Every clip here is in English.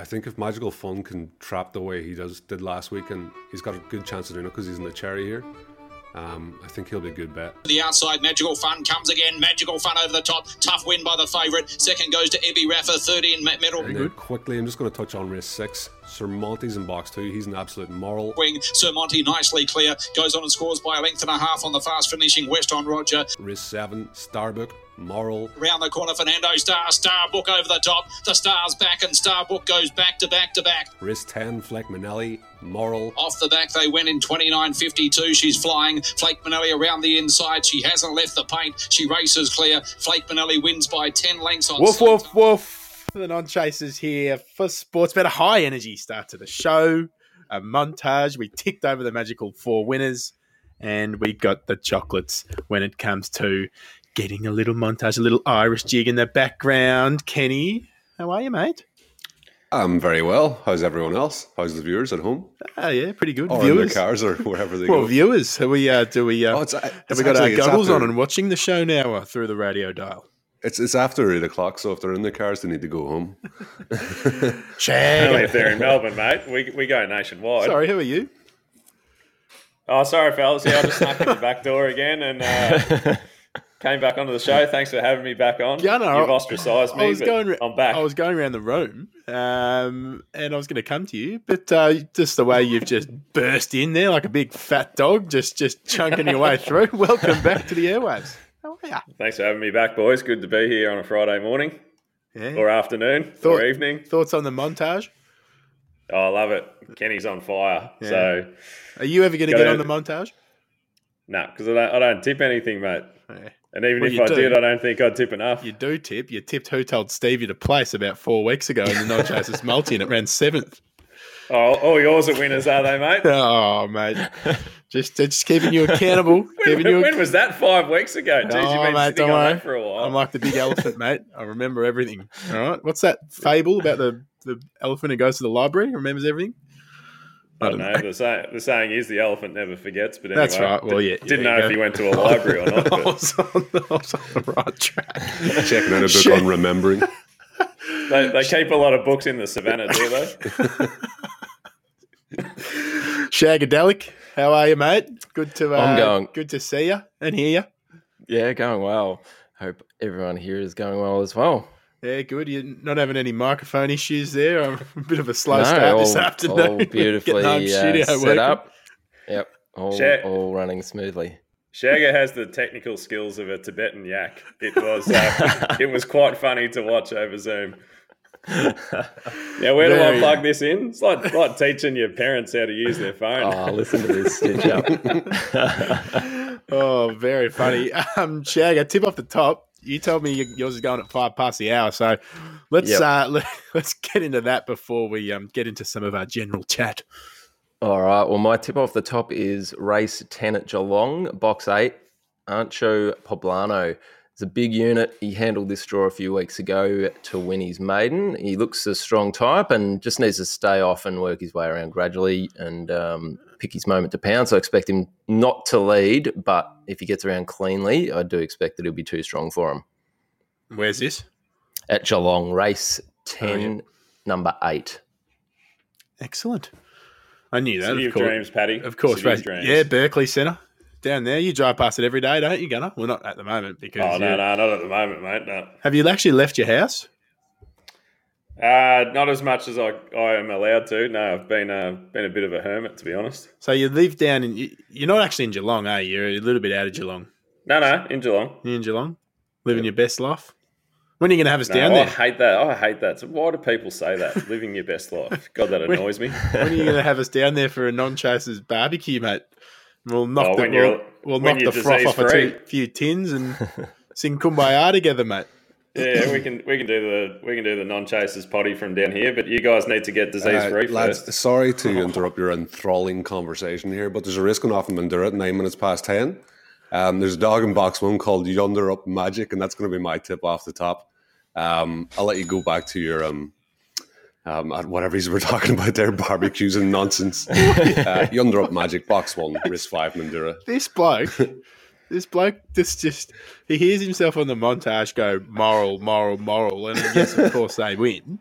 I think if Magical Fun can trap the way he does did last week, and he's got a good chance of doing it because he's in the cherry here. Um, I think he'll be a good bet. The outside, Magical Fun comes again. Magical Fun over the top. Tough win by the favourite. Second goes to Ebby Raffa. Third in medal. And then quickly, I'm just going to touch on race six. Sir Monty's in box two. He's an absolute moral. Wing. Sir Monty nicely clear. Goes on and scores by a length and a half on the fast finishing West on Roger. Race seven, Starbook. Moral. Round the corner, Fernando Star. Starbook over the top. The Star's back, and Starbook goes back to back to back. Race 10, Flake Manelli. Moral. Off the back, they went in 29.52. She's flying. Flake Manelli around the inside. She hasn't left the paint. She races clear. Flake Manelli wins by 10 lengths on Woof, woof, woof. The non chasers here for sports bet. A high energy start to the show. A montage. We ticked over the magical four winners. And we got the chocolates when it comes to getting a little montage, a little Irish jig in the background. Kenny, how are you, mate? I'm very well. How's everyone else? How's the viewers at home? Oh yeah, pretty good. Or viewers. in their cars or wherever they well, go. viewers. Are we? Uh, do we? Uh, Oh, it's- have we got actually- our goggles after- on and watching the show now or through the radio dial? It's it's after eight o'clock, so if they're in their cars, they need to go home. Shag. Only if they're in Melbourne, mate. We, we go nationwide. Sorry, who are you? Oh, sorry, fellas. Yeah, I just snuck in the back door again and uh, came back onto the show. Thanks for having me back on. Yeah, You've ostracised me, I was going. I'm back. I was going around the room, um, and I was going to come to you, but uh, just the way you've just burst in there like a big fat dog, just just chunking your way through. Welcome back to the airwaves. How are ya? Thanks for having me back, boys. Good to be here on a Friday morning Yeah. or afternoon Thought- or evening. Thoughts on the montage? Oh, I love it. Kenny's on fire. Yeah. So, Are you ever going to get on the montage? no, because I don't, I don't tip anything, mate. And even Well, if I do. did, I don't think I'd tip enough. You do tip. You tipped who told Stevie to place about four weeks ago in the non chasers multi, and it ran seventh. Oh, all yours are winners, are they, mate? Oh, mate. Just, just keeping you accountable. When, keeping you when was that? Five weeks ago. Jeez, Oh, you've been mate, sitting on worry. that for a while. I'm like the big elephant, mate. I remember everything. All right. What's that fable about the, the elephant who goes to the library, remembers everything? I don't know. The, say, the saying is the elephant never forgets. But anyway, That's right. Well, yeah. Didn't know you if go. he went to a library or not. I, But was on the, I was on the right track. Checking out a book Shit. on remembering. they, they keep a lot of books in the savannah, do they? Shagadelic, how are you, mate? Good to uh, I'm going- Good to see you and hear you. Yeah, going well. Hope everyone here is going well as well. Yeah, good. You're not having any microphone issues there. I'm a bit of a slow No, start this all- afternoon. all beautifully home, uh, set working. up. Yep, all, Share- all running smoothly. Shagger has the technical skills of a Tibetan yak. It was uh, it was quite funny to watch over Zoom. Yeah, where do Very- I plug this in? It's like like teaching your parents how to use their phone. Oh, listen to this stitch up. Oh, very funny. Um, Shagger, tip off the top. You told me yours is going at five past the hour, so let's Yep. uh, let, let's get into that before we um, get into some of our general chat. All right. Well, my tip off the top is race 10 at Geelong, box eight, Ancho Poblano. It's a big unit. He handled this draw a few weeks ago to win his maiden. He looks a strong type and just needs to stay off and work his way around gradually and um, pick his moment to pound. So I expect him not to lead, but if he gets around cleanly, I do expect that he'll be too strong for him. Where's this? At Geelong, race 10, number eight. Excellent. I knew that. City of of course. Dreams, Paddy. Of course, City of. Dreams. Yeah, Berkeley Centre. Down there, you drive past it every day, don't you, Gunner? Well, not at the moment because Oh no, no, not at the moment, mate. No. have you actually left your house? Uh, not as much as I, I am allowed to. No, I've been uh, been a bit of a hermit, to be honest. So you live down in. you- You're not actually in Geelong, are you? You're a little bit out of Geelong. No, no, in Geelong. You're in Geelong, living your best life. When are you going to have us No, down there? I hate that. I hate that. So why do people say that? Living your best life. God, that When- annoys me. when are you going to have us down there for a non-chasers barbecue, mate? We'll knock Oh, the we'll, we'll knock the froth off a disease-free. two, few tins and sing kumbaya together, mate. Yeah, we can we can do the we can do the non chasers potty from down here, but you guys need to get disease free Uh, lads, first. sorry to interrupt your enthralling conversation here, but there's a risk going off in Mandurah at nine minutes past ten. Um, there's a dog in box one called Yonder Up Magic, and that's going to be my tip off the top. Um, I'll let you go back to your um, um, uh, whatever we're talking about there, barbecues and nonsense. uh, Yonder Up Magic, box one, race five, Mandurah. This bloke, this bloke, just just he hears himself on the montage go moral, moral, moral, and guess of course they win.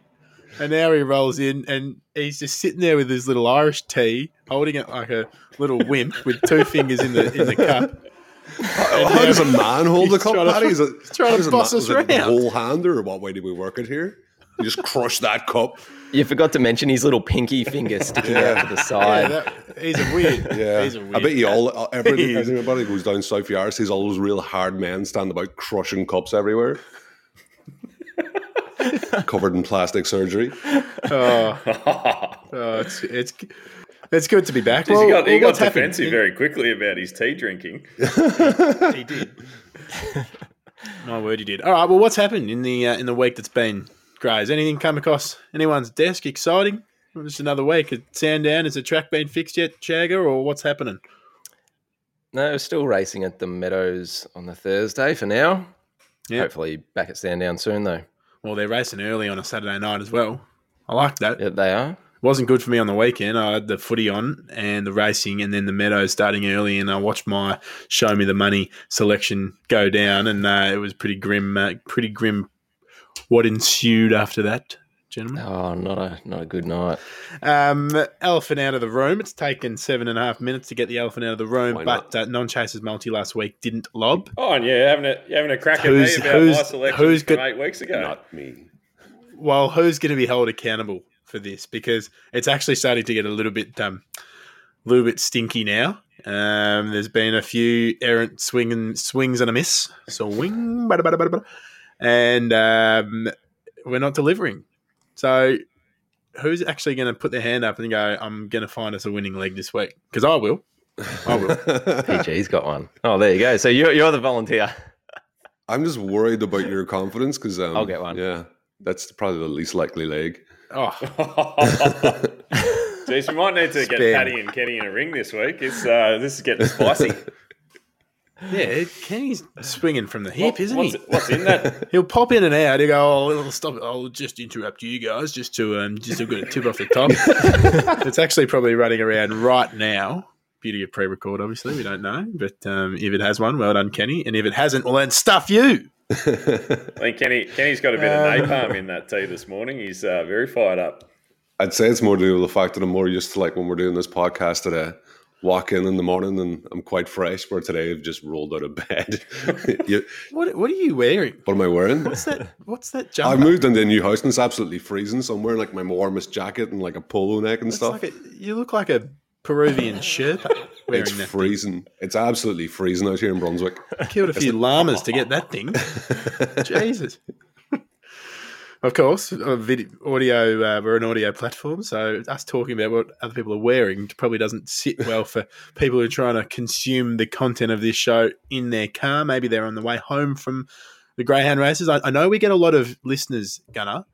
And now he rolls in and he's just sitting there with his little Irish tea, holding it like a little wimp with two fingers in the in the cup. How, does a man hold the cup, trying to- Is it, he's trying to boss us is it the around. whole hander, or what way do we work it here? You just crush that cup. You forgot to mention his little pinky finger sticking out to the Yeah, side. that, he's a weird. Yeah, he's a weird. I bet you all, uh, every, He everybody goes down South Yard sees all those real hard men stand about crushing cups everywhere, covered in plastic surgery. Oh, oh, it's it's it's good to be back. Jeez, Well, he got, he well, got what's happened? defensive very quickly about his tea drinking. He did. My word, he did. All right. Well, what's happened in the uh, in the week that's been? Grays, anything come across anyone's desk exciting? Just another week at Sandown. Has the track been fixed yet, Shagger, or what's happening? No, still racing at the Meadows on the Thursday for now. Yeah. Hopefully back at Sandown soon though. Well, they're racing early on a Saturday night as well. I like that. Yeah, they are. wasn't good for me on the weekend. I had the footy on and the racing, and then the Meadows starting early, and I watched my show me the money selection go down, and uh, it was pretty grim. Uh, pretty grim. What ensued after that, gentlemen? Oh, not a not a good night. Um, elephant out of the room. It's taken seven and a half minutes to get the elephant out of the room, Why but uh, non-chasers multi last week didn't lob. Oh, and yeah, having a you having a crack at Who's- me about my who's- selection who's from got- eight weeks ago. Not me. Well, who's going to be held accountable for this? Because it's actually starting to get a little bit, um, a little bit stinky now. Um, there's been a few errant swinging swings and a miss, swing, bada, bada, bada, bada. And um, we're not delivering. So, who's actually going to put their hand up and go, "I'm going to find us a winning leg this week"? Because I will. I will. PG's got one. Oh, there you go. So you're, you're the volunteer. I'm just worried about your confidence because um, I'll get one. Yeah, that's probably the least likely leg. Oh, Jeez, we might need to get Spam. Paddy and Kenny in a ring this week. It's uh, this is getting spicy. Yeah, Kenny's swinging from the hip, What- isn't what's, he? What's in that? He'll pop in and out. He'll go, "Oh, I'll stop. I'll just interrupt you guys, just to um, just to get a tip off the top." it's actually probably running around right now. Beauty of pre-record, obviously, we don't know, but um, if it has one, well done, Kenny. And if it hasn't, well then stuff you. I think Kenny Kenny's got a bit Um, of napalm in that tea this morning. He's uh, very fired up. I'd say it's more to do with the fact that I'm more used to like when we're doing this podcast today. Walk in in the morning and I'm quite fresh. Where today I've just rolled out of bed. you, What What are you wearing? what am I wearing? What's that? What's that jacket? I moved into a new house and it's absolutely freezing. So I'm wearing like my warmest jacket and like a polo neck and It's stuff. like a, you look like a Peruvian Sherpa it's freezing. It's absolutely freezing out here in Brunswick. Killed a few llamas to get that thing. Jesus. Of course, video, audio. Uh, we're an audio platform, so us talking about what other people are wearing probably doesn't sit well for people who are trying to consume the content of this show in their car. Maybe they're on the way home from the greyhound races. I, I know we get a lot of listeners, Gunner,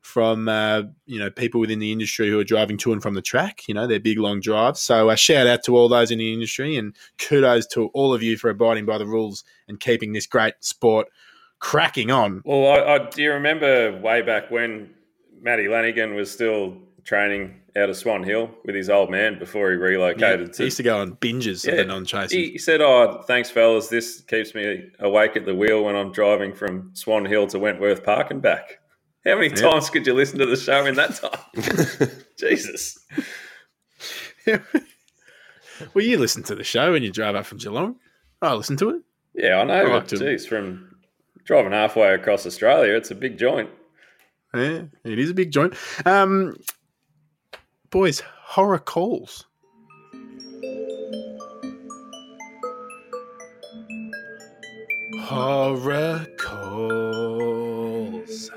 from uh, you know people within the industry who are driving to and from the track. You know, their big long drives. So a shout out to all those in the industry, and kudos to all of you for abiding by the rules and keeping this great sport cracking on. Well, I, I, do you remember way back when Matty Lanigan was still training out of Swan Hill with his old man before he relocated he to used to go on binges of the non-chasers. He he said, "Oh, thanks, fellas. This keeps me awake at the wheel when I'm driving from Swan Hill to Wentworth Park and back." How many Yeah. times could you listen to the show in that time? Jesus. well, you listen to the show when you drive up from Geelong. I listen to it. Yeah, I know. I like but to- geez, from driving halfway across Australia, it's a big joint. Yeah, it is a big joint. Um, boys, horror calls. Horror calls.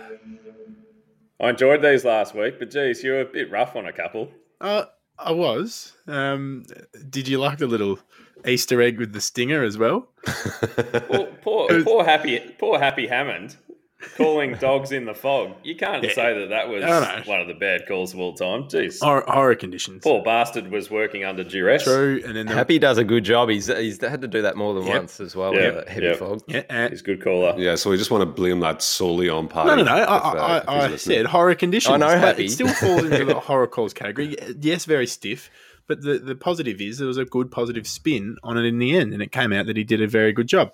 I enjoyed these last week, but geez, you were a bit rough on a couple. Uh, I was. Um, did you like the little Easter egg with the stinger as well? Poor, poor, poor happy, poor happy Hammond calling dogs in the fog. You can't Yeah. say that that was one of the bad calls of all time. Jeez, Horror, horror conditions. poor bastard was working under duress. True, and then the, Happy does a good job. He's he's had to do that more than Yep. once as well. Yep, with heavy yep. fog. yeah, and, He's a good caller. Yeah, so we just want to blame that solely on Paddy. No, no, no. I, if, uh, I, if I, I said horror conditions. I know, but Happy. It still falls into the horror calls category. Yes, very stiff. But the, the positive is there was a good positive spin on it in the end, and it came out that he did a very good job.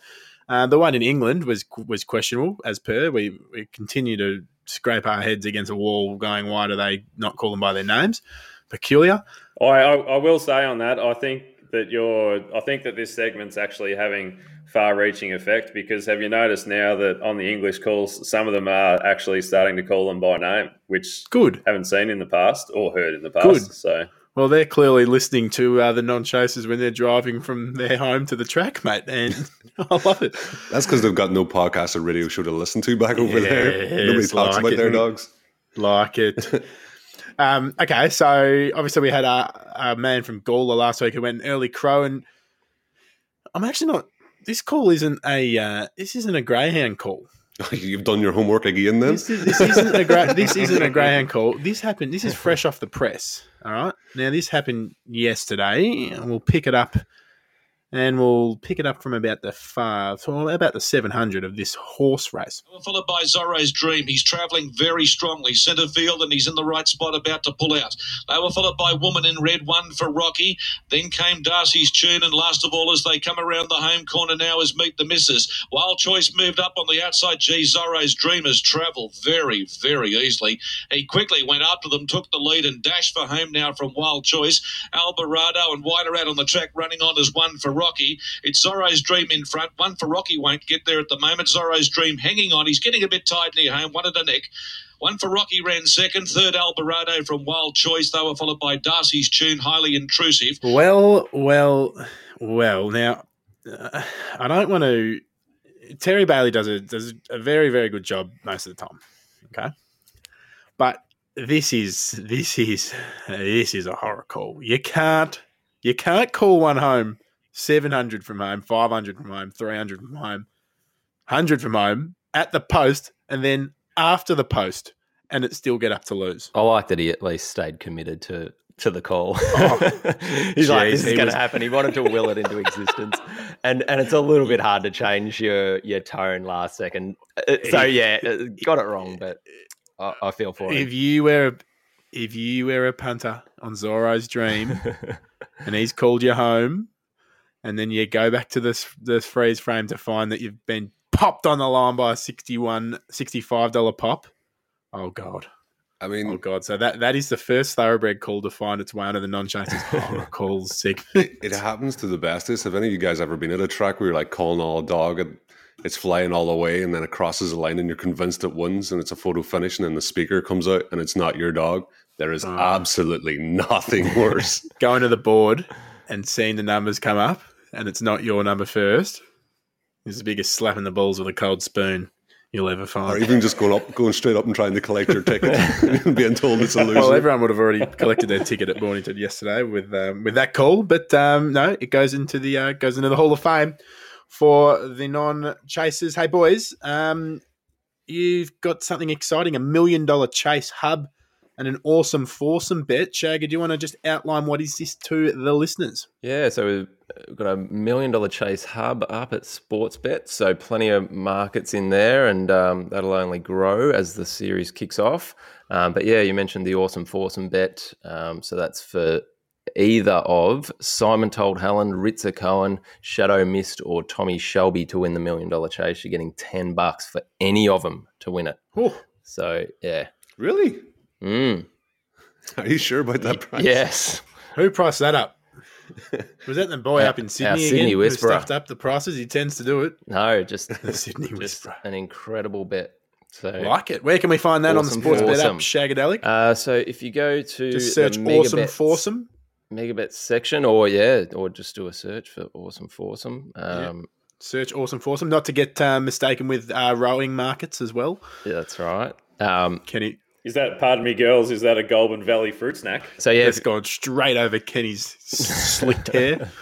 Uh, the one in England was was questionable, as per. We we continue to scrape our heads against a wall, going, "Why do they not call them by their names?" Peculiar. I, I, I will say on that, I think that you're, I think that this segment's actually having far-reaching effect because have you noticed now that on the English calls, some of them are actually starting to call them by name, which Good. haven't seen in the past or heard in the past. Good. So Well, they're clearly listening to uh, the non-chasers when they're driving from their home to the track, mate, and I love it. That's because they've got no podcast or radio show to listen to back over there. Nobody talks like about it. their dogs. Like it. um, okay, so obviously we had a, a man from Gawler last week who went early crow, and I'm actually not. This call isn't a. Uh, this isn't a greyhound call. You've done your homework again, then. This, is, this isn't a gra- this isn't a greyhound call. This happened. This is fresh off the press. All right. Now this happened yesterday, and we'll pick it up, and we'll pick it up from about the far, so about the 700 of this horse race. Followed by Zorro's Dream. He's travelling very strongly. Centre field, and he's in the right spot about to pull out. They were followed by Woman in Red, one for Rocky. Then came Darcy's Tune, and last of all, as they come around the home corner now, is Meet the Misses. Wild Choice moved up on the outside. Gee, Zorro's Dream has travelled very, very easily. He quickly went after them, took the lead, and dashed for home now from Wild Choice. Alvarado and Wider out on the track, running on as one for Rocky. It's Zorro's Dream in front. One for Rocky won't get there at the moment. Zorro's Dream hanging on. He's getting a bit tired near home. One at the neck. One for Rocky ran second. Third, Alvarado from Wild Choice. They were followed by Darcy's Tune, highly intrusive. Well, well, well. Now, uh, I don't want to. Terry Bailey does a does a very very good job most of the time. Okay, but this is this is this is a horror call. You can't you can't call one home seven hundred from home, five hundred from home, three hundred from home, hundred from home at the post, and then after the post, and it still get up to lose. I like that he at least stayed committed to to the call. Oh, He's like, this is he going was- to happen. He wanted to will it into existence, and and it's a little bit hard to change your your tone last second. Uh, So yeah, uh, got it wrong, but I, I feel for him. If you were a, if you were a punter on Zorro's dream and he's called you home, and then you go back to this this freeze frame to find that you've been popped on the line by a 61 $65 pop. Oh god. I mean Oh god. So that that is the first thoroughbred call to find its way under the non-chasers oh, horror calls segment. it happens to the bestest. Have any of you guys ever been at a track where you're like calling all a dog and it's flying all the way and then it crosses a line and you're convinced it wins and it's a photo finish and then the speaker comes out and it's not your dog? There is Oh. absolutely nothing worse. Going to the board and seeing the numbers come up and it's not your number first is the biggest slap in the balls with a cold spoon you'll ever find. or even just going up, going straight up and trying to collect your ticket and being told it's a loser. Well, everyone would have already collected their ticket at Mornington yesterday with um, with that call, but um, no, it goes into the uh, goes into the Hall of Fame for the non chasers. Hey boys, um, you've got something exciting: a million dollar chase hub and an awesome foursome bet. Shagger, do you want to just outline what is this to the listeners? Yeah, so we've got a million dollar chase hub up at Sportsbet. So plenty of markets in there, and um, that'll only grow as the series kicks off. Um, but yeah, you mentioned the awesome foursome bet. Um, so that's for either of Simon Told Helen, Ritzer Cohen, Shadow Mist, or Tommy Shelby to win the million dollar chase. You're getting 10 bucks for any of them to win it. Oh, So yeah. really? Mm, Are you sure about that price? yes. who priced that up? Was that the boy Our- up in Sydney Sydney again? Who Whisperer. stuffed up the prices. He tends to do it. No, just, The Sydney just Whisperer. an incredible bet. So Like it. Where can we find that Awesome on the Sportsbet bet app, Shagadelic? Uh, so if you go to Just search awesome Bets- foursome. Megabet section, or yeah, or just do a search for awesome foursome. Um, Search awesome foursome. Not to get uh, mistaken with uh, rowing markets as well. yeah, that's right. Um, Kenny, is that, pardon me, girls, is that a Goulburn Valley fruit snack? so yeah, it's gone straight over Kenny's slicked hair.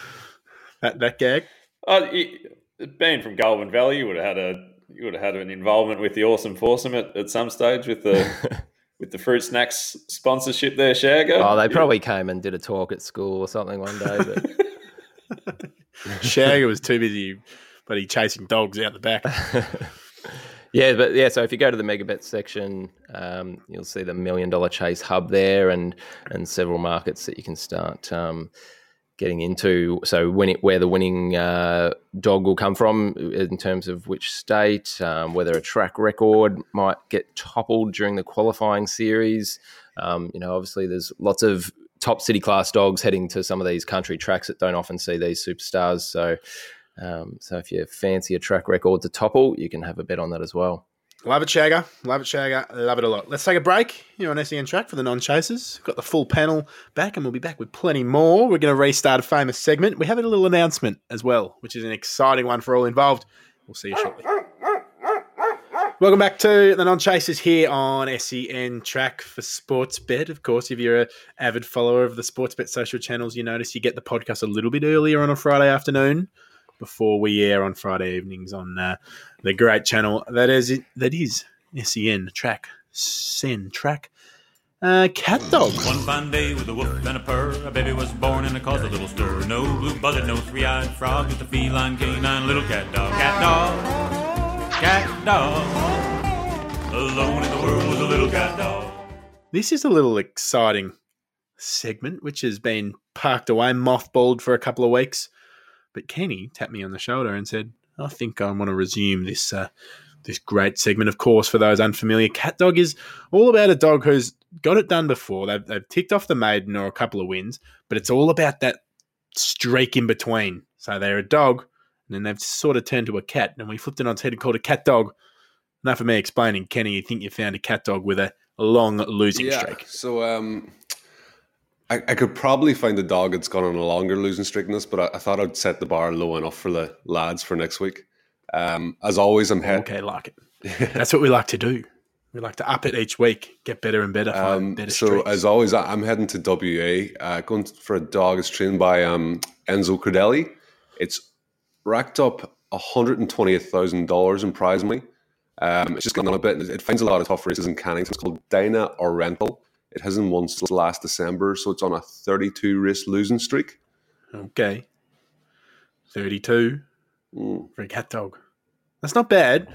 That that gag. Uh, it, being from Goulburn Valley, you would have had a you would have had an involvement with the awesome foursome at, at some stage with the with the fruit snacks sponsorship there, Shagger. oh, they probably came and did a talk at school or something one day. But Shagger was too busy, but he chasing dogs out the back. Yeah, but yeah. So if you go to the Megabet section, um, you'll see the million dollar chase hub there, and and several markets that you can start um, getting into. So when it, where the winning uh, dog will come from in terms of which state, um, whether a track record might get toppled during the qualifying series. Um, you know, obviously there's lots of top city class dogs heading to some of these country tracks that don't often see these superstars. So, um, so if you fancy a track record to topple, you can have a bet on that as well. Love it, Shagger. Love it, Shagger. Love it a lot. Let's take a break here on SEN Track for the non chasers. Got the full panel back, and we'll be back with plenty more. We're going to restart a famous segment. We have a little announcement as well, which is an exciting one for all involved. We'll see you shortly. Welcome back to the non chasers here on SEN Track for Sportsbet. Of course, if you're an avid follower of the Sportsbet social channels, you notice you get the podcast a little bit earlier on a Friday afternoon before we air on Friday evenings on uh, the great channel that is that is SEN Track Sen Track. Uh, cat dog. One fine day with a woof and a purr, a baby was born and it caused a little stir. No blue buzzard, no three-eyed frog, just a feline canine little cat dog. Cat dog, cat dog. Alone in the world was a little cat dog. This is a little exciting segment, which has been parked away, mothballed for a couple of weeks. But Kenny tapped me on the shoulder and said, "I think I want to resume this uh, this great segment." Of course, for those unfamiliar, Cat Dog is all about a dog who's got it done before. They've, they've ticked off the maiden or a couple of wins, but it's all about that streak in between. So they're a dog, and then they've sort of turned to a cat, and we flipped it on its head and called it Cat Dog. Enough of me explaining, Kenny. You think you found a cat dog with a long losing streak? So um, I, I could probably find a dog that's gone on a longer losing streak than this, but I, I thought I'd set the bar low enough for the lads for next week. Um, as always, I'm head. Okay, like it. That's what we like to do. We like to up it each week, get better and better, Um, better so streaks. as always, I'm heading to WA, uh, going for a dog that's trained by um, Enzo Credelli. It's racked up $128,000 in prize money. Um, it's just gone on a bit. It finds a lot of tough races in Cannington. It's called Dana or Rental. It hasn't won since last December, so it's on a 32 race losing streak. okay, thirty-two Mm. for a cat dog. That's not bad.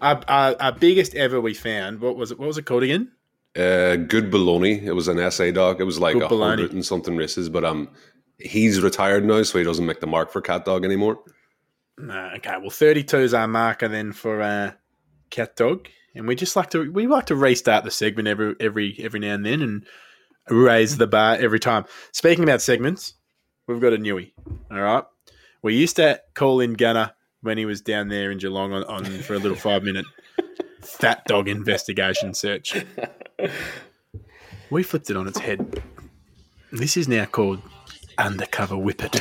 Our, our, our biggest ever we found. What was it? What was it called again? Uh, good baloney. It was an SA dog. It was like a hundred and something races, but um, he's retired now, so he doesn't make the mark for cat dog anymore. Okay. Well, thirty-two is our marker then for uh, cat dog, and we just like to we like to restart the segment every every every now and then and raise the bar every time. Speaking about segments, we've got a newie. All right, we used to call in Gunner when he was down there in Geelong on, on for a little five-minute fat dog investigation search. We flipped it on its head. This is now called undercover whippet.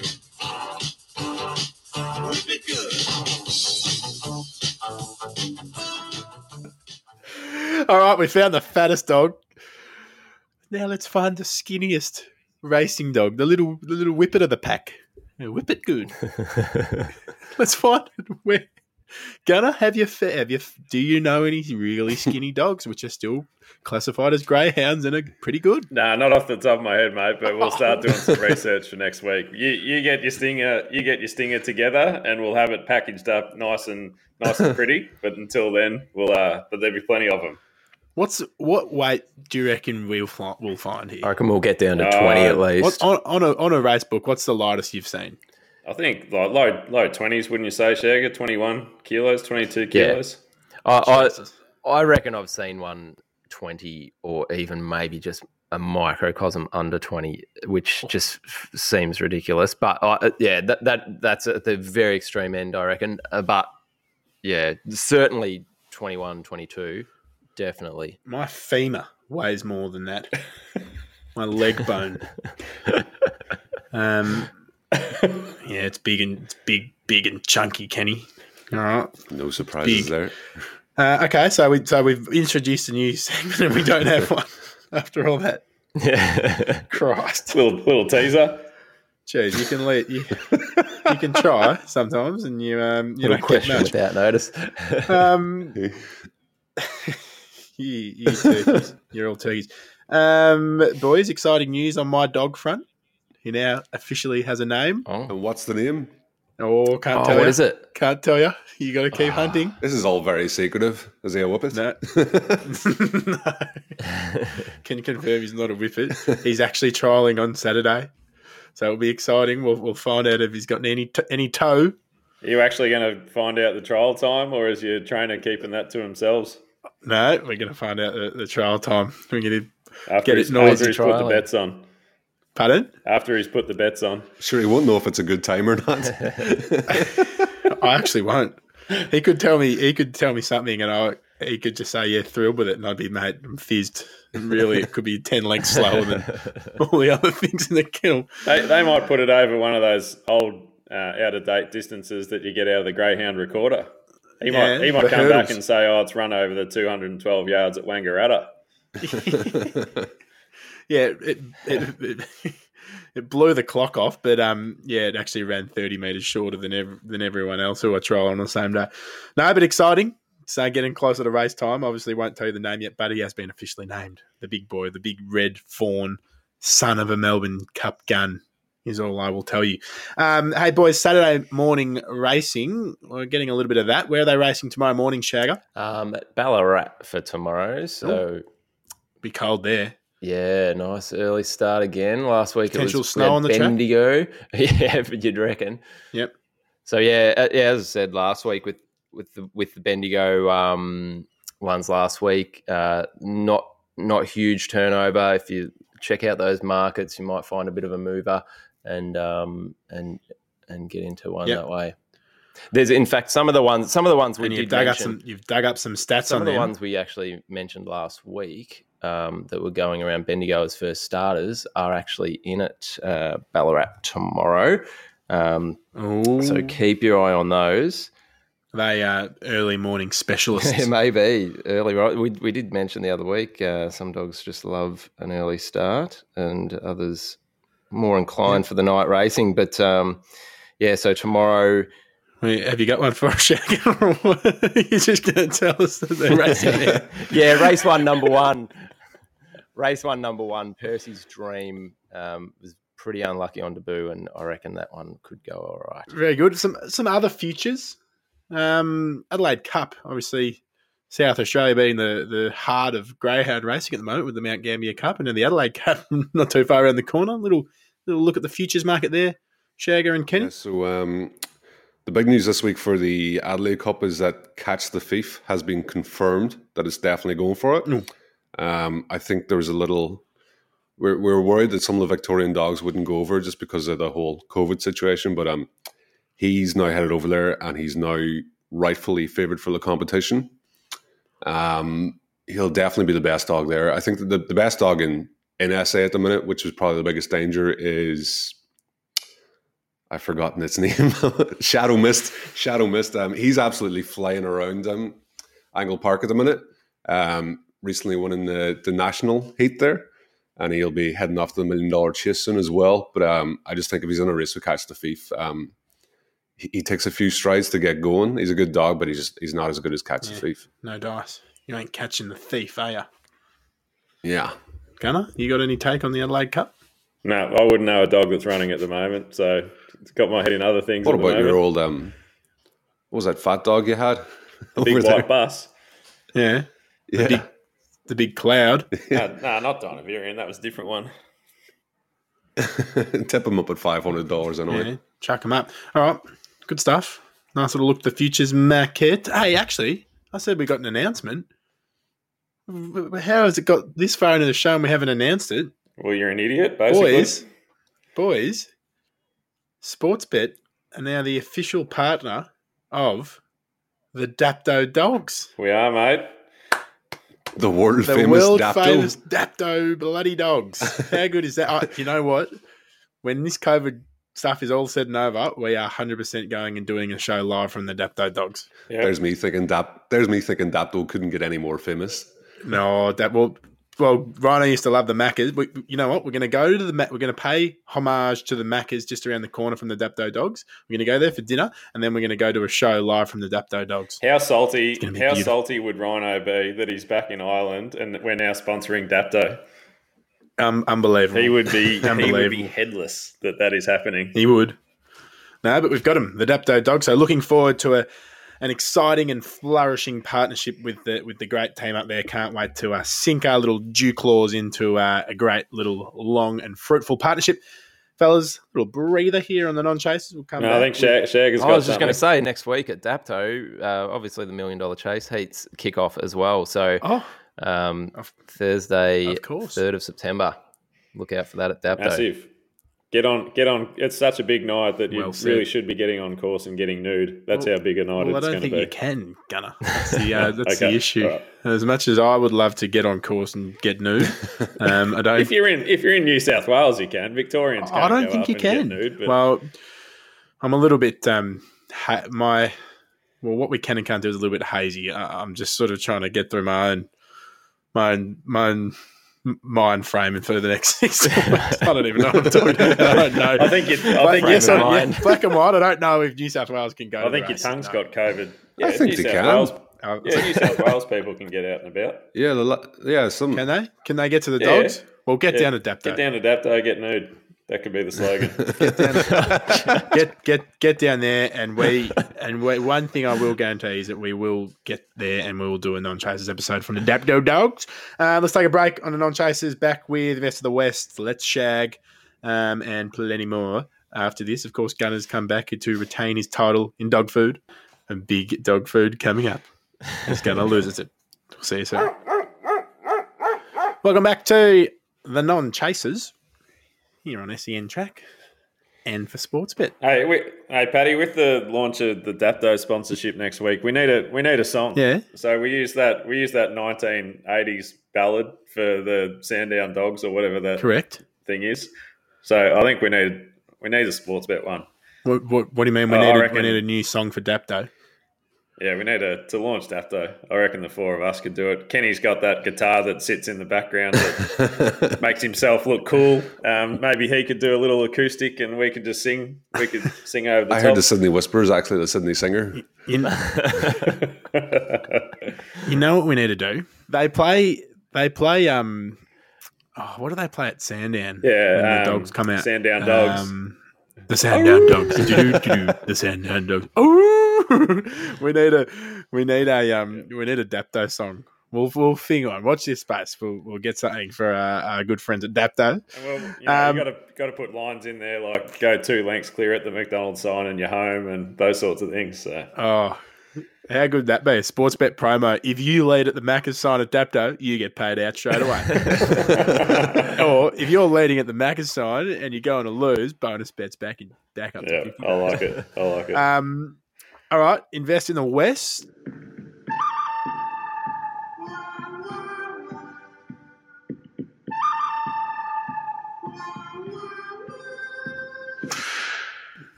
Say whip it. Whip it good. All right, we found the fattest dog. Now let's find the skinniest racing dog, the little the little whippet of the pack. Yeah, whip it good. let's find it. Where Gunner, have you fa- have you do you know any really skinny dogs which are still classified as greyhounds and are pretty good? Nah, not off the top of my head, mate. But we'll start doing some research for next week. You you get your stinger, you get your stinger together, and we'll have it packaged up nice and nice and pretty. But until then, we'll uh, but there'll be plenty of them. What's what weight do you reckon we'll fi- we'll find here? I reckon we'll get down to Uh, 20 at What, least. on, on a on a race book, what's the lightest you've seen? I think like low low twenties, wouldn't you say, Shagger? Twenty one kilos, twenty two kilos. I, I, I reckon I've seen one 20 or even maybe just a microcosm under 20, which just f- seems ridiculous. But uh, yeah, that, that that's at the very extreme end, I reckon. Uh, but yeah, certainly 21, 22, definitely. My femur weighs more than that. My leg bone. Um, yeah, it's big and it's big, big and chunky, Kenny. All right. No surprises Big. there. Uh, okay, so we so we've introduced a new segment and we don't have one after all that. Yeah. Christ, Little little teaser. jeez, you can let you you can try sometimes, and you um you Little question much. without notice. Um, you, you turkeys. You're all turkeys. Um, boys, exciting news on my dog front. He now officially has a name. oh, And what's the name? Oh, can't Oh, tell what you. is it? Can't tell you. You got to keep ah. hunting. This is all very secretive. Is he a whippet? No. no. Can confirm he's not a whippet. He's actually trialing on Saturday, so it'll be exciting. We'll, we'll find out if he's got any t- any toe. Are you actually going to find out the trial time, or is your trainer keeping that to themselves No, we're going to find out the, the trial time. We're going to after Get he's, it noisy after he's put the bets on? Pardon. After he's put the bets on. Sure, he won't know if it's a good time or not. I actually won't. He could tell me. He could tell me something, and I he could just say, "Yeah, thrilled with it," and I'd be mate, I'm fizzed. And really, it could be ten lengths slower than all the other things in the kennel. They, they might put it over one of those old, uh, out of date distances that you get out of the Greyhound recorder. He Yeah, might he might the come back and say, "Oh, it's run over the 212 yards at Wangaratta." Yeah, it it, it it blew the clock off, but um, yeah, it actually ran thirty meters shorter than ev- than everyone else who I trialing on the same day. No, but exciting. So getting closer to race time. Obviously, won't tell you the name yet, but he has been officially named the big boy, the big red fawn, son of a Melbourne Cup gun. Is all I will tell you. Um, hey boys, Saturday morning racing. We're getting a little bit of that. Where are they racing tomorrow morning, Shagger? Um, Ballarat for tomorrow. So Be cold there. Yeah, nice early start again. Last week Potential it was snow on the track? Bendigo. yeah, but you'd reckon. Yep. So yeah, yeah, as I said last week with with the with the Bendigo um, ones last week, uh, not not huge turnover. If you check out those markets, you might find a bit of a mover and um, and and get into one Yep. that way. There's in fact some of the ones some of the ones we And you've did dug up some. You've dug up some stats some on of the ones we actually mentioned last week um, that were going around Bendigo as first starters are actually in it uh, Ballarat tomorrow. Um, so keep your eye on those. They are early morning specialists. It may be early. Right, we we did mention the other week. Uh, some dogs just love an early start, and others more inclined for the night racing. But um, yeah, so tomorrow. Wait, Have you got one for us, Shaq? You're just going to tell us that they're racing there. yeah, race one, number one. Race one, number one. Percy's Dream um, was pretty unlucky on debut, and I reckon that one could go all right. Very good. Some some other futures. Um, Adelaide Cup, obviously, South Australia being the, the heart of greyhound racing at the moment with the Mount Gambier Cup, and then the Adelaide Cup not too far around the corner. Little little look at the futures market there, Shagger and Kenny. Yeah, so um, the big news this week for the Adelaide Cup is that Catch the Thief has been confirmed that it's definitely going for it. Um, I think there was a little. We're, we're worried that some of the Victorian dogs wouldn't go over just because of the whole COVID situation, but um, he's now headed over there and he's now rightfully favoured for the competition. Um, he'll definitely be the best dog there. I think that the, the best dog in, in SA at the minute, which is probably the biggest danger, is I've forgotten its name. Shadow Mist. Shadow Mist. Um, he's absolutely flying around um, Angle Park at the minute. Um, recently won in the, the national heat there. And he'll be heading off to the million dollar chase soon as well. But um, I just think if he's in a race with Catch the Thief, um, he, he takes a few strides to get going. He's a good dog, but he's just he's not as good as Catch Yeah. the Thief. No dice. You ain't catching the thief, are you? Yeah. Gunner, you got any take on the Adelaide Cup? No, I wouldn't know a dog that's running at the moment, so it's got my head in other things. What at the about your old um? What was that fat dog you had? big over white bus? Yeah. Yeah. big- The big cloud. no, no, not Dinavirian. That was a different one. Tip him up at five hundred dollars anyway. Yeah, chuck them up. All right, good stuff. Nice little look at the futures market. Hey, actually, I said we got an announcement. How has it got this far into the show and we haven't announced it? Well, you're an idiot, basically. Boys, boys, Sportsbet are now the official partner of the Dapto Dogs. We are, mate. The world The famous world Dapto. famous Dapto bloody dogs. How good is that? Oh, you know what? When this COVID stuff is all said and over, we are 100% going and doing a show live from the Dapto dogs. Yeah. There's me thinking Dap. There's me thinking Dapto couldn't get any more famous. No, that well, well, Rhino used to love the Maccas. We, you know what? We're going to go to the Mac. We're going to pay homage to the Maccas just around the corner from the Dapto Dogs. We're going to go there for dinner, and then we're going to go to a show live from the Dapto Dogs. How salty? How beautiful. salty would Rhino be that he's back in Ireland and we're now sponsoring Dapto? Um, unbelievable. He would be. he would be headless that that is happening. He would. No, but we've got him, the Dapto dog. So looking forward to a an exciting and flourishing partnership with the with the great team up there. Can't wait to uh, sink our little dew claws into uh, a great little long and fruitful partnership. Fellas, little breather here on the non chasers. We'll come No, back. I think Shag, Shag has got I was just going to say next week at Dapto, uh, obviously the million dollar chase heats kick off as well. So Oh, um, Of- Thursday, of course. third of September. Look out for that at Dapto. Massive. Get on, get on. It's such a big night that you Well really should be getting on course and getting nude. That's how big a night well, I it's don't going to think be. you can, Gunner. That's the, uh, that's the issue. right. As much as I would love to get on course and get nude, um, I don't. If you're in, if you're in New South Wales, you can. Victorians, can't I don't think you can. Nude, but well, I'm a little bit um, ha- my well, what we can and can't do is a little bit hazy. I- I'm just sort of trying to get through my own my own, my own mind framing for the next six weeks. I don't even know what I'm talking about. I don't know. I think you, I Black, think, yes, you, I- mind. yeah, black and white. I don't know if New South Wales can go. I to think the your races, tongue's no. got COVID. Yeah, think New they South can. Wales, Oh, yeah, New South Wales people can get out and about. Yeah, the yeah, some Can they? Can they get to the Yeah. dogs? Well, get Yeah, down to Dapto. Get down to Dapto, get nude. That could be the slogan. get get get down there, and we and we, one thing I will guarantee is that we will get there, and we will do a non chasers episode from the Dapto Dogs. Uh, let's take a break on the non chasers. Back with the rest of the West. Let's shag, um, and plenty more after this. Of course, Gunner's come back to retain his title in dog food, and big dog food coming up. He's going to lose it. We'll see you soon. Welcome back to the non chasers here on SEN Track and for Sportsbet. hey, we, hey, Paddy, with the launch of the Dapto sponsorship next week, we need a we need a song. Yeah. So we use that we use that 1980s ballad for the Sandown Dogs or whatever that Correct. thing is. So I think we need we need a sports bet one. What, what, what do you mean? We, Oh, need a, we need a new song for Dapto. Yeah, we need a to launch that though. I reckon the four of us could do it. Kenny's got that guitar that sits in the background that makes himself look cool. Um, maybe he could do a little acoustic, and we could just sing. We could sing over the I top. heard the Sydney Whispers actually the Sydney singer. You, you know what we need to do? They play. They play. Um. Oh, what do they play at Sandown? Yeah, when the um, dogs come out. Sandown Dogs. Um, the Sandown dogs. Do-do-do-do. the Sandown dogs. Oh, we need a. We need a. Um. We need a Dapto song. We'll we'll thing on. Watch this space. We'll we'll get something for our, our good friends at Dapto. Well, you, know, Um, you got to got to put lines in there like go two lengths clear at the McDonald's sign and you're home and those sorts of things. So Oh, how good that be? A sports bet promo. If you lead at the Macca's sign at Dapto, you get paid out straight away. or if you're leading at the Macca's sign and you're going to lose, bonus bets back in back up yeah, to 50. I like it. I like it. Um, all right, invest in the West.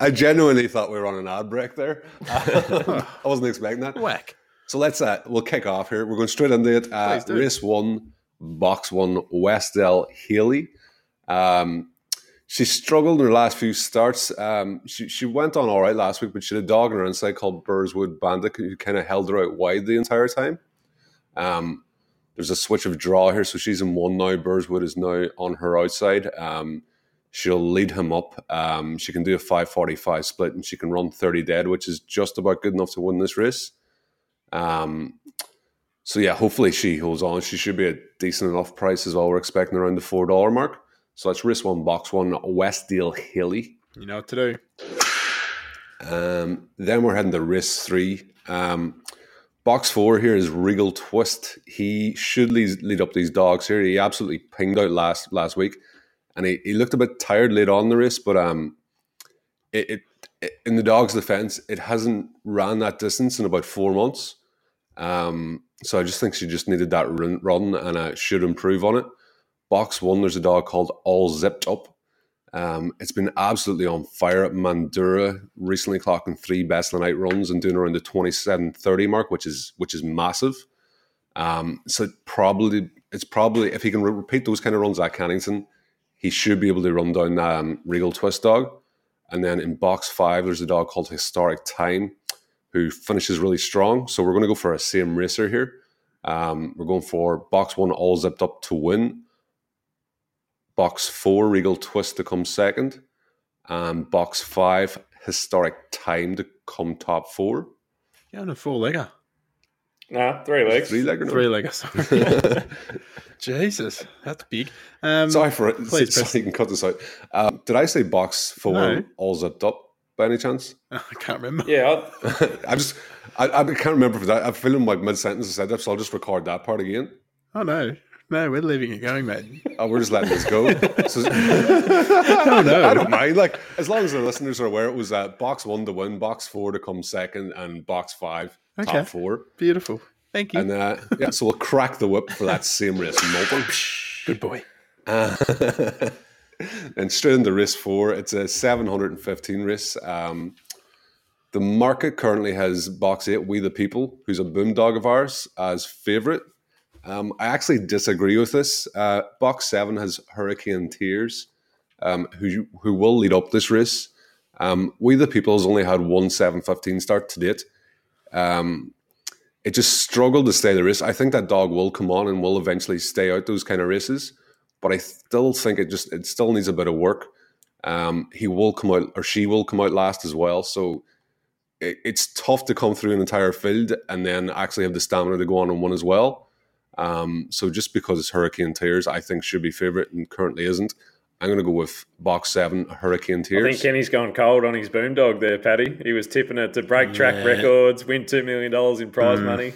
I genuinely thought we were on an ad break there. I wasn't expecting that. Whack. So let's uh, we'll kick off here. We're going straight into it. Uh, race one, box one, Westdell Haley. Um, she struggled in her last few starts. Um, she she went on all right last week, but she had a dog on her inside called Burswood Bandit who kind of held her out wide the entire time. Um, there's a switch of draw here, so she's in one now. Burswood is now on her outside. Um, she'll lead him up. Um, she can do a 545 split and she can run 30 dead, which is just about good enough to win this race. Um, so yeah, hopefully she holds on. She should be a decent enough price as well. We're expecting around the four dollar mark. So that's race one, box one, Westdale Hilly. You know what to do. Um, then we're heading to race three. Um, box four here is Regal Twist. He should lead, lead up these dogs here. He absolutely pinged out last last week, and he, he looked a bit tired late on the race. But um, it, it, it in the dog's defense, it hasn't ran that distance in about four months. Um, so I just think she just needed that run, run and uh, should improve on it. Box one, there's a dog called All Zipped Up. Um, it's been absolutely on fire at Mandurah. Recently clocking three best of the night runs and doing around the 27-30 mark, which is which is massive. Um, so probably it's probably if he can re- repeat those kind of runs at Cannington, he should be able to run down um, Regal Twist Dog. And then in box five, there's a dog called Historic Time, who finishes really strong. So we're going to go for a same racer here. Um, we're going for box one, all zipped up to win. Box four, Regal Twist to come second. And box five, historic time to come top four. Yeah, and a four legger. Nah, three legs. Three legger. no? Three legger, sorry. Jesus, that's big. Um, Sorry for it. Please, so Preston. you can cut this out. Um, did I say box four No. all zipped up by any chance? I can't remember. Yeah, I, I just I, I can't remember if that. I feel in like mid sentence I said that, so I'll just record that part again. Oh, no. No, we're leaving it going, mate. Oh, we're just letting this go. So, Oh, no. I don't mind. Like as long as the listeners are aware, it was uh, box one to win, box four to come second, and box five Okay. top four. Beautiful. Thank you. And uh, yeah, so we'll crack the whip for that same race. Melbourne. Good boy. Uh, and straight into race four, it's a 715 race. Um, the market currently has box eight, We the People, who's a boomdog of ours, as favourite. Um, I actually disagree with this. Uh, box seven has Hurricane Tears, um, who who will lead up this race. Um, we the People has only had one 715 start to date. Um, it just struggled to stay the race. I think that dog will come on and will eventually stay out those kind of races but I still think it just it still needs a bit of work. Um, he will come out or she will come out last as well. So it, it's tough to come through an entire field and then actually have the stamina to go on and win as well. Um, so just because it's Hurricane Tears, I think should be favourite and currently isn't. I'm going to go with box seven, Hurricane Tears. I think Kenny's gone cold on his boondog there, Paddy. He was tipping it to break track Yeah. records, win $2 million in prize Mm. money.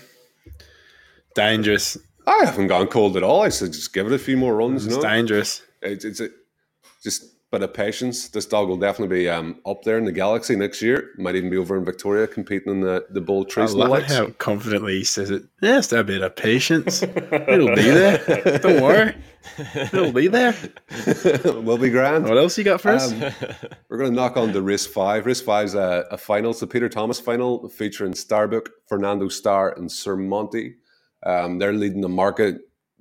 Dangerous. I haven't gone cold at all. I said just give it a few more runs. It's No, dangerous. it's, it's a, just a bit of patience. This dog will definitely be um, up there in the galaxy next year. Might even be over in Victoria competing in the the bull I trees. and love the it likes. how confidently he says it. Just a bit of patience. It'll be there. Don't worry. It'll be there. we'll be grand. What else you got for us? Um, we're going to knock on the race five. Race five is a, a final. It's the Peter Thomas final featuring Starbuck, Fernando Star, and Sir Monty. Um, they're leading the market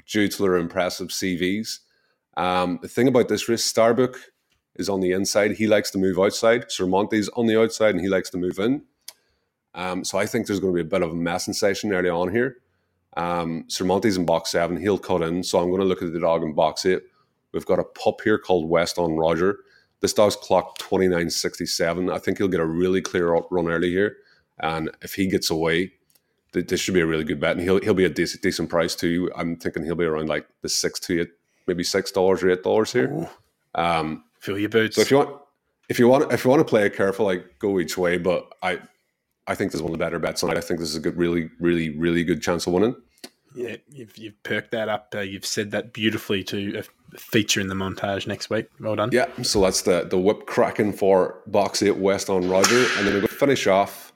due to their impressive CVs. Um, the thing about this race, Starbuck is on the inside. He likes to move outside. Sir Monty's on the outside and he likes to move in. Um, so I think there's going to be a bit of a messing session early on here. Um, Sir Monty's in box seven. He'll cut in. So I'm going to look at the dog in box eight. We've got a pup here called West on Roger. This dog's clocked 29.67. I think he'll get a really clear run early here. And if he gets away, th- this should be a really good bet. And he'll, he'll be a decent, decent price too. I'm thinking he'll be around like the six to eight, maybe $6 or $8 here. Um, Your boots. so if you want, if you want, if you want to play it careful, like go each way. But I, I think this is one of the better bets tonight. I think this is a good, really, really, really good chance of winning. yeah, you've, you've perked that up. Uh, you've said that beautifully to a feature in the montage next week. Well done. Yeah, so that's the the whip cracking for box eight West on Roger, and then we're going to finish off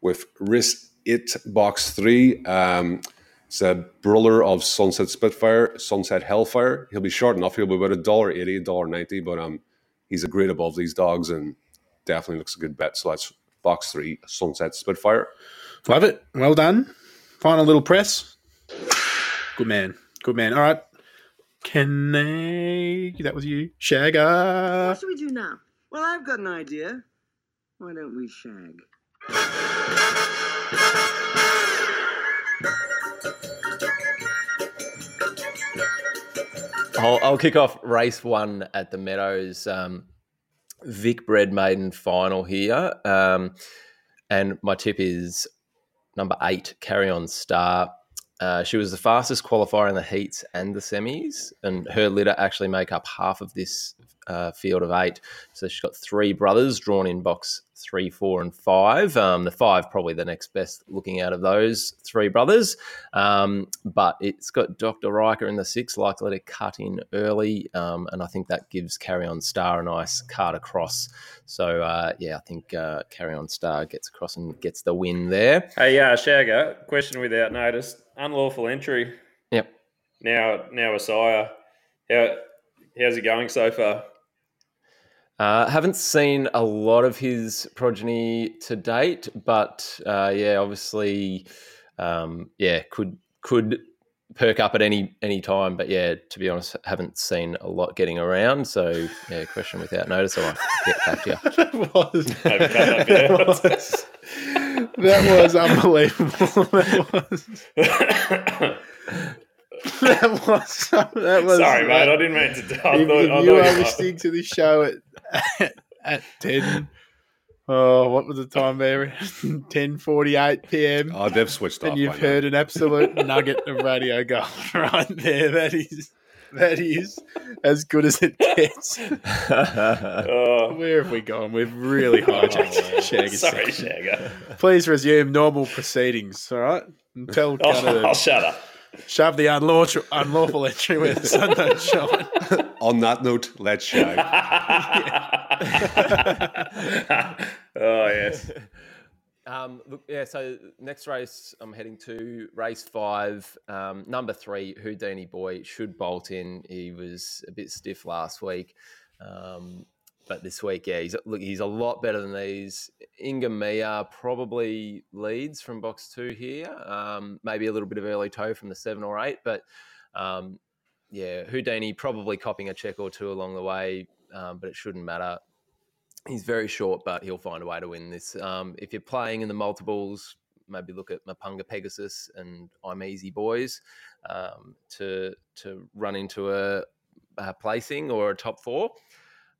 with race eight box three. Um, it's a brother of Sunset Spitfire, Sunset Hellfire. He'll be short enough. He'll be about a dollar eighty, a dollar ninety, but um, he's a grade above these dogs and definitely looks a good bet. So that's box three, Sunset Spitfire. Love it. Well done. Final little press. Good man. Good man. All right. Can I? That was you, Shagger. What should we do now? Well, I've got an idea. Why don't we shag? I'll, I'll kick off race one at the Meadows. Um, Vic Bred Maiden final here. Um, and my tip is number eight, Carry On Star. Uh, she was the fastest qualifier in the heats and the semis, and her litter actually make up half of this uh, field of eight. So she's got three brothers drawn in box three, four, and five. Um, the five probably the next best looking out of those three brothers, um, but it's got Dr. Riker in the six, likely to cut in early, um, and I think that gives Carry On Star a nice card across. So uh, yeah, I think uh, Carry On Star gets across and gets the win there. Hey, uh, Shagger, question without notice. Unlawful entry. Yep. Now, now Asaya. How, how's it going so far? Uh, haven't seen a lot of his progeny to date, but uh, yeah, obviously, um, yeah, could could perk up at any any time. But yeah, to be honest, haven't seen a lot getting around. So yeah, question without notice. I'll get back to you. that was. That bit that out. was. That was unbelievable. That was. That was. That was. Sorry, uh, mate. I didn't mean to. I if, thought, if I you are listening to this show at at ten, Oh, what was the time there? 10.48 p.m. Oh, they've switched off. and you've by heard an absolute nugget of radio gold right there. That is that is as good as it gets. Oh, Where have we gone? We've really oh, hijacked Shaggy's sorry. Shagger. Please resume normal proceedings, all right? And tell oh, I'll, I'll oh, shut up. Shove the unlawful, unlawful entry where the sun don't shine. On that note, let's shag. oh yes. Um, look, yeah, so next race I'm heading to race five, um, number three, Houdini Boy should bolt in. He was a bit stiff last week, um, but this week, yeah, he's look, he's a lot better than these. Inga Mia probably leads from box two here, um, maybe a little bit of early toe from the seven or eight, but um, yeah, Houdini probably copying a check or two along the way, um, but it shouldn't matter he's very short, but he'll find a way to win this. Um, if you're playing in the multiples, maybe look at Mapunga Pegasus and I'm Easy Boys um, to to run into a, a placing or a top four.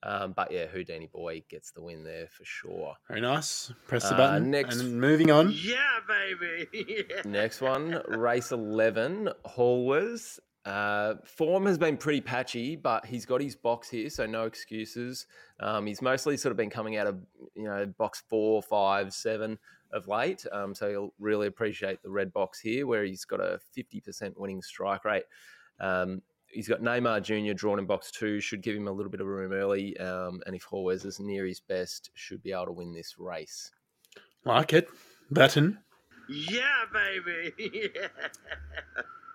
Um, but yeah, Houdini Boy gets the win there for sure. Very nice. Press the Uh, button. next- And moving on. Yeah, baby. Yeah. Next one, race 11, Hallworth. Uh, form has been pretty patchy, but he's got his box here, so no excuses. Um, he's mostly sort of been coming out of you know box four, five, seven of late, um, so he'll really appreciate the red box here, where he's got a fifty percent winning strike rate. Um, he's got Neymar Jr. drawn in box two, should give him a little bit of room early, um, and if Hallworth is near his best, should be able to win this race. Like it. Button. Yeah, baby. Yeah.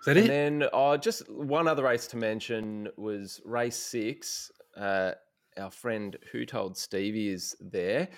Is that And it? then uh, just one other race to mention was race six. Uh, our friend who told Stevie is there.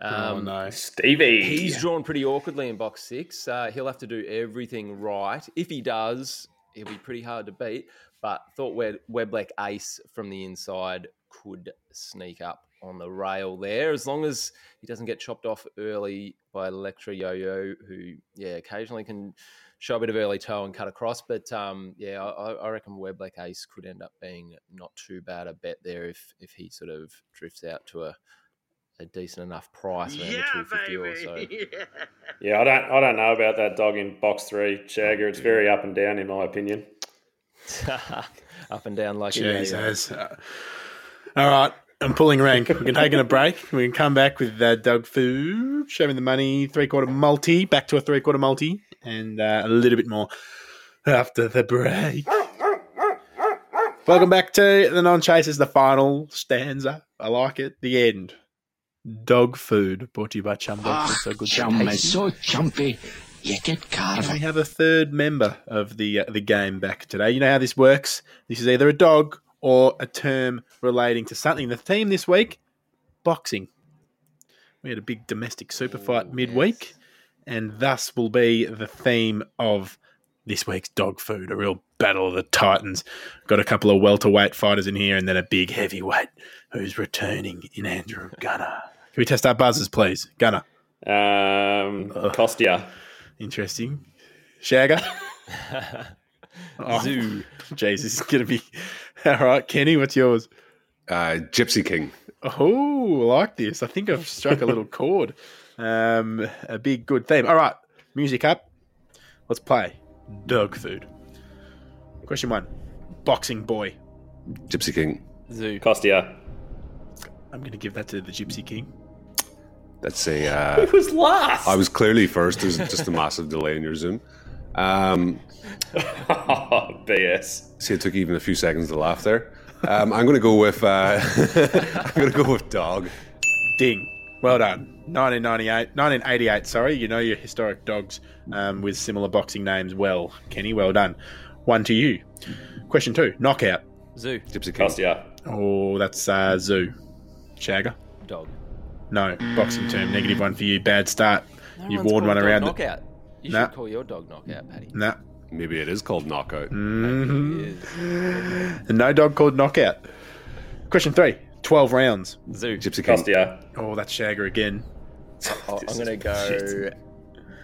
oh, Um, no. Stevie. He's drawn pretty awkwardly in box six. Uh, he'll have to do everything right. If he does, he'll be pretty hard to beat. But thought Web- Weblek Ace from the inside could sneak up on the rail there, as long as he doesn't get chopped off early by Electra Yo-Yo, who yeah occasionally can show a bit of early toe and cut across. But um, yeah, I, I reckon Weblek Ace could end up being not too bad a bet there if if he sort of drifts out to a a decent enough price, around the yeah, 250 or so. baby. Yeah. Yeah, I don't. I don't know about that dog in box three, Shagger. It's very up and down, in my opinion. Up and down like a yo-yo. Jesus. Uh, all right. I'm pulling rank. We can take a break. We can come back with uh, Dog Food. Show me the money. Three quarter multi. Back to a three quarter multi. And uh, a little bit more after the break. Welcome back to the non chasers, the final stanza. I like it. The end. Dog food brought to you by Chum Dog. Food. so good. so Chum is so chumpy, you get And we have a third member of the uh, the game back today. You know how this works. This is either a dog or a term relating to something. The theme this week: boxing. We had a big domestic super fight midweek, and thus will be the theme of this week's dog food. A real battle of the titans. Got a couple of welterweight fighters in here, and then a big heavyweight who's returning in Andrew Gunner. Can we test our buzzers, please, Gunner? Um, Kostya. Interesting. Shagger. Oh, Zoo. Jesus, it's going to be. All right, Kenny, what's yours? Uh, Gypsy King. Oh, I like this. I think I've struck a little chord. Um, a big, good theme. All right, music up. Let's play dog food. Question one Boxing boy. Gypsy King. Zoo. Kostya. I'm going to give that to the Gypsy King. That's a. Uh, was last. I was clearly first. There's just a massive delay in your Zoom. Um, oh, BS. see, it took even a few seconds to laugh there. Um, I'm going to go with. Uh, I'm going to go with dog. Ding. Well done. 1998, 1988, sorry. You know your historic dogs um, with similar boxing names well, Kenny. Well done. One to you. Question two Knockout. Zoo. Gypsy King. Kostya. Oh, that's uh, Zoo. Shagger? Dog. No, boxing term. Negative one for you. Bad start. No You've one's worn one dog around. Knockout. You Nah. should call your dog knockout, Paddy. Nah. Maybe it is called knockout. Mhm. Yes. No dog called knockout. Question three. 12 rounds. Zoo. Gypsy King. Oh, that's Shagger again. Oh, I'm going to go shit.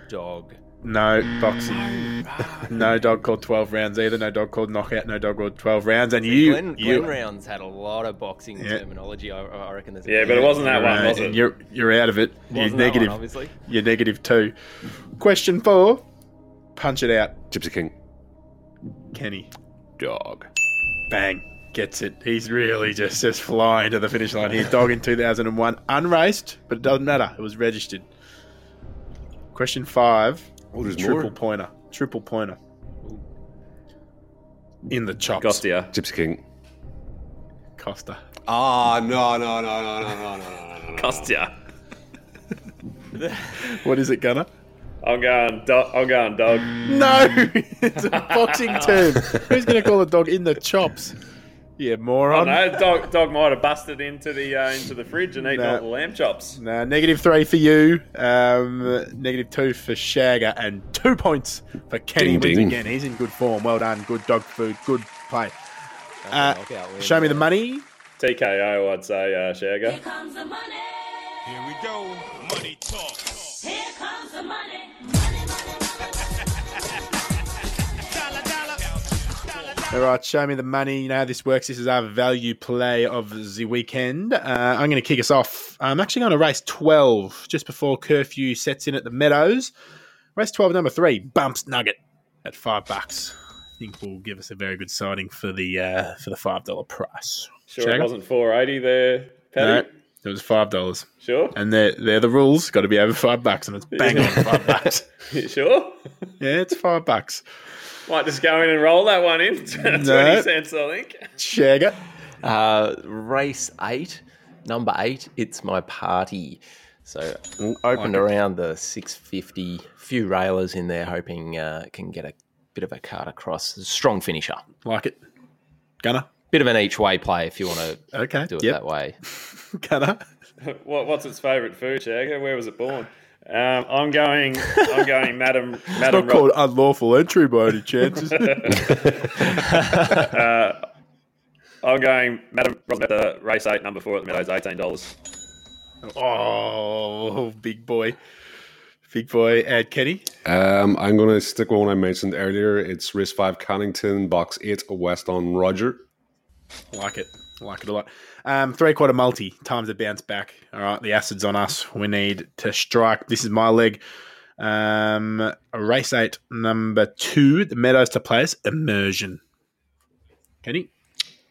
dog. No boxing. no dog called 12 rounds either. No dog called knockout. No dog called 12 rounds. And you, Glenn, you, Glenn Rounds had a lot of boxing Yeah. terminology. I, I reckon. There's a Yeah, but it wasn't that you're, one, was it? You're, you're out of it. You're Wasn't that one, negative. obviously. You're negative two. Question four. Punch it out, Gypsy King. Kenny. Dog. Bang. Gets it. He's really just, just flying to the finish line here. Dog in 2001. Unraced, but it doesn't matter. It was registered. Question five. Oh, there's Triple more. pointer. Triple pointer. In the chops. Kostya. Gypsy King. Kostya. Ah, no, no, no, no, no, no, no, no, no. Kostya. What is it, Gunner? I'm going. Do- I'm going dog. No! it's a boxing term. Who's going to call a dog in the chops? Yeah, Oh moron. no, dog. Dog might have busted into the uh, into the fridge and eaten No. all the lamb chops. Nah, negative three for you. Um, negative two for Shagger, and two points for Kenny. Ding, Wins ding. again. He's in good form. Well done. Good dog food. Good play. Uh, knockout show me the money. TKO, I'd say, uh, Shagger. Here comes the money. Here we go. Money talk. All right, show me the money. You know how this works. This is our value play of the weekend. Uh, I'm going to kick us off. I'm actually going to race 12 just before curfew sets in at the Meadows. Race 12, number three, Bumps Nugget at five bucks. I think will give us a very good sighting for the uh, for the five dollar price. Sure, Shagger? it wasn't 480 there, Paddy. No, it was five dollars, Sure. and they're they're the rules. Got to be over five bucks, and it's bang on five bucks. Sure? Yeah, it's five bucks. Might just go in and roll that one in. 20 No. cents, I think. Shagger. Uh, race eight, number eight. It's my party. So opened around the six fifty. Few railers in there, hoping uh, can get a bit of a card across. Strong finisher. Like it, Gunner. Bit of an each way play if you want to Okay, do it yep. that way. Gunner. What, what's its favourite food, Shagger? Where was it born? Um, I'm going. I'm going, Madam. It's Madam. not called unlawful entry by any chance, is it? uh, I'm going, Madam. Rosetta, race eight, number four at the Meadows, eighteen dollars. Oh, big boy. Big boy. Ed Kenny. Um, I'm going to stick with one I mentioned earlier. It's race five, Cannington, box eight, West on Roger. Like it. Like it a lot. Um, three quarter multi. Times to bounce back. All right. The acid's on us. We need to strike. This is my leg. Um, race eight, number two. The Meadows to place. Immersion. Kenny.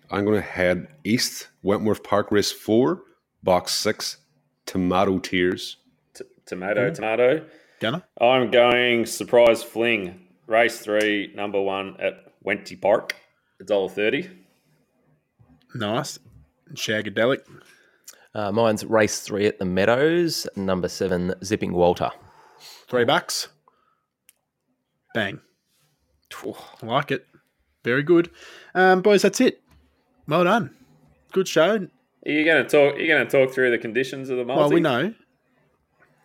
I'm going to head east, Wentworth Park, race four, box six, Tomato Tears. T- tomato, tomato. Gunner. I'm going surprise fling, race three, number one at Wenty Park. A dollar thirty. Nice. Shagadelic. Uh, mine's race three at the Meadows. Number seven, Zipping Walter. Three bucks. Bang. Like it. Very good. Um, boys, that's it. Well done. Good show. Are you going to talk? You're going to talk through the conditions of the multi? Well, we know.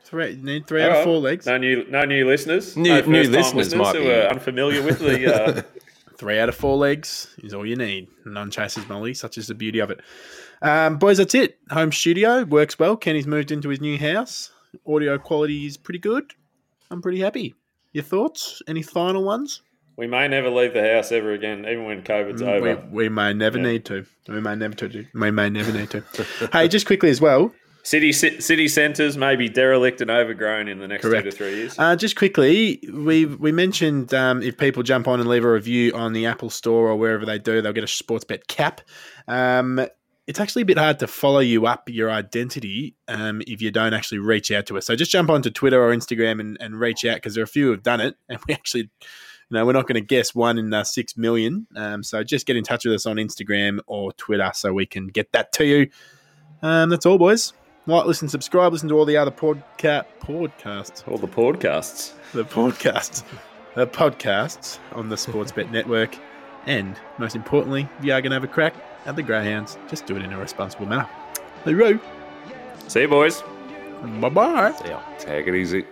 Three, you need three All out of four legs. No new, no new listeners. New- no new first-time listeners might who be. are unfamiliar with the. Uh, Three out of four legs is all you need. Non-Chasers Molly, such is the beauty of it. Um, boys, that's it. Home studio works well. Kenny's moved into his new house. Audio quality is pretty good. I'm pretty happy. Your thoughts? Any final ones? we may never leave the house ever again, even when COVID's We, over. we may never need to. We may never to. We may never need to. hey, just quickly as well. City city centres may be derelict and overgrown in the next Correct. two to three years. Uh, just quickly, we we mentioned um, if people jump on and leave a review on the Apple Store or wherever they do, they'll get a Sportsbet cap. Um, it's actually a bit hard to follow you up your identity um, if you don't actually reach out to us. So just jump onto Twitter or Instagram and, and reach out because there are a few who have done it, and we actually, you know, we're not going to guess one in uh, six million. Um, so just get in touch with us on Instagram or Twitter so we can get that to you. Um, that's all, boys. Like, listen, subscribe, listen to all the other podca- podcasts All the podcasts. the podcasts, the podcasts on the Sportsbet Network, and most importantly, if you are going to have a crack at the Greyhounds, just do it in a responsible manner. Hooroo! See you, boys. Bye bye. Take it easy.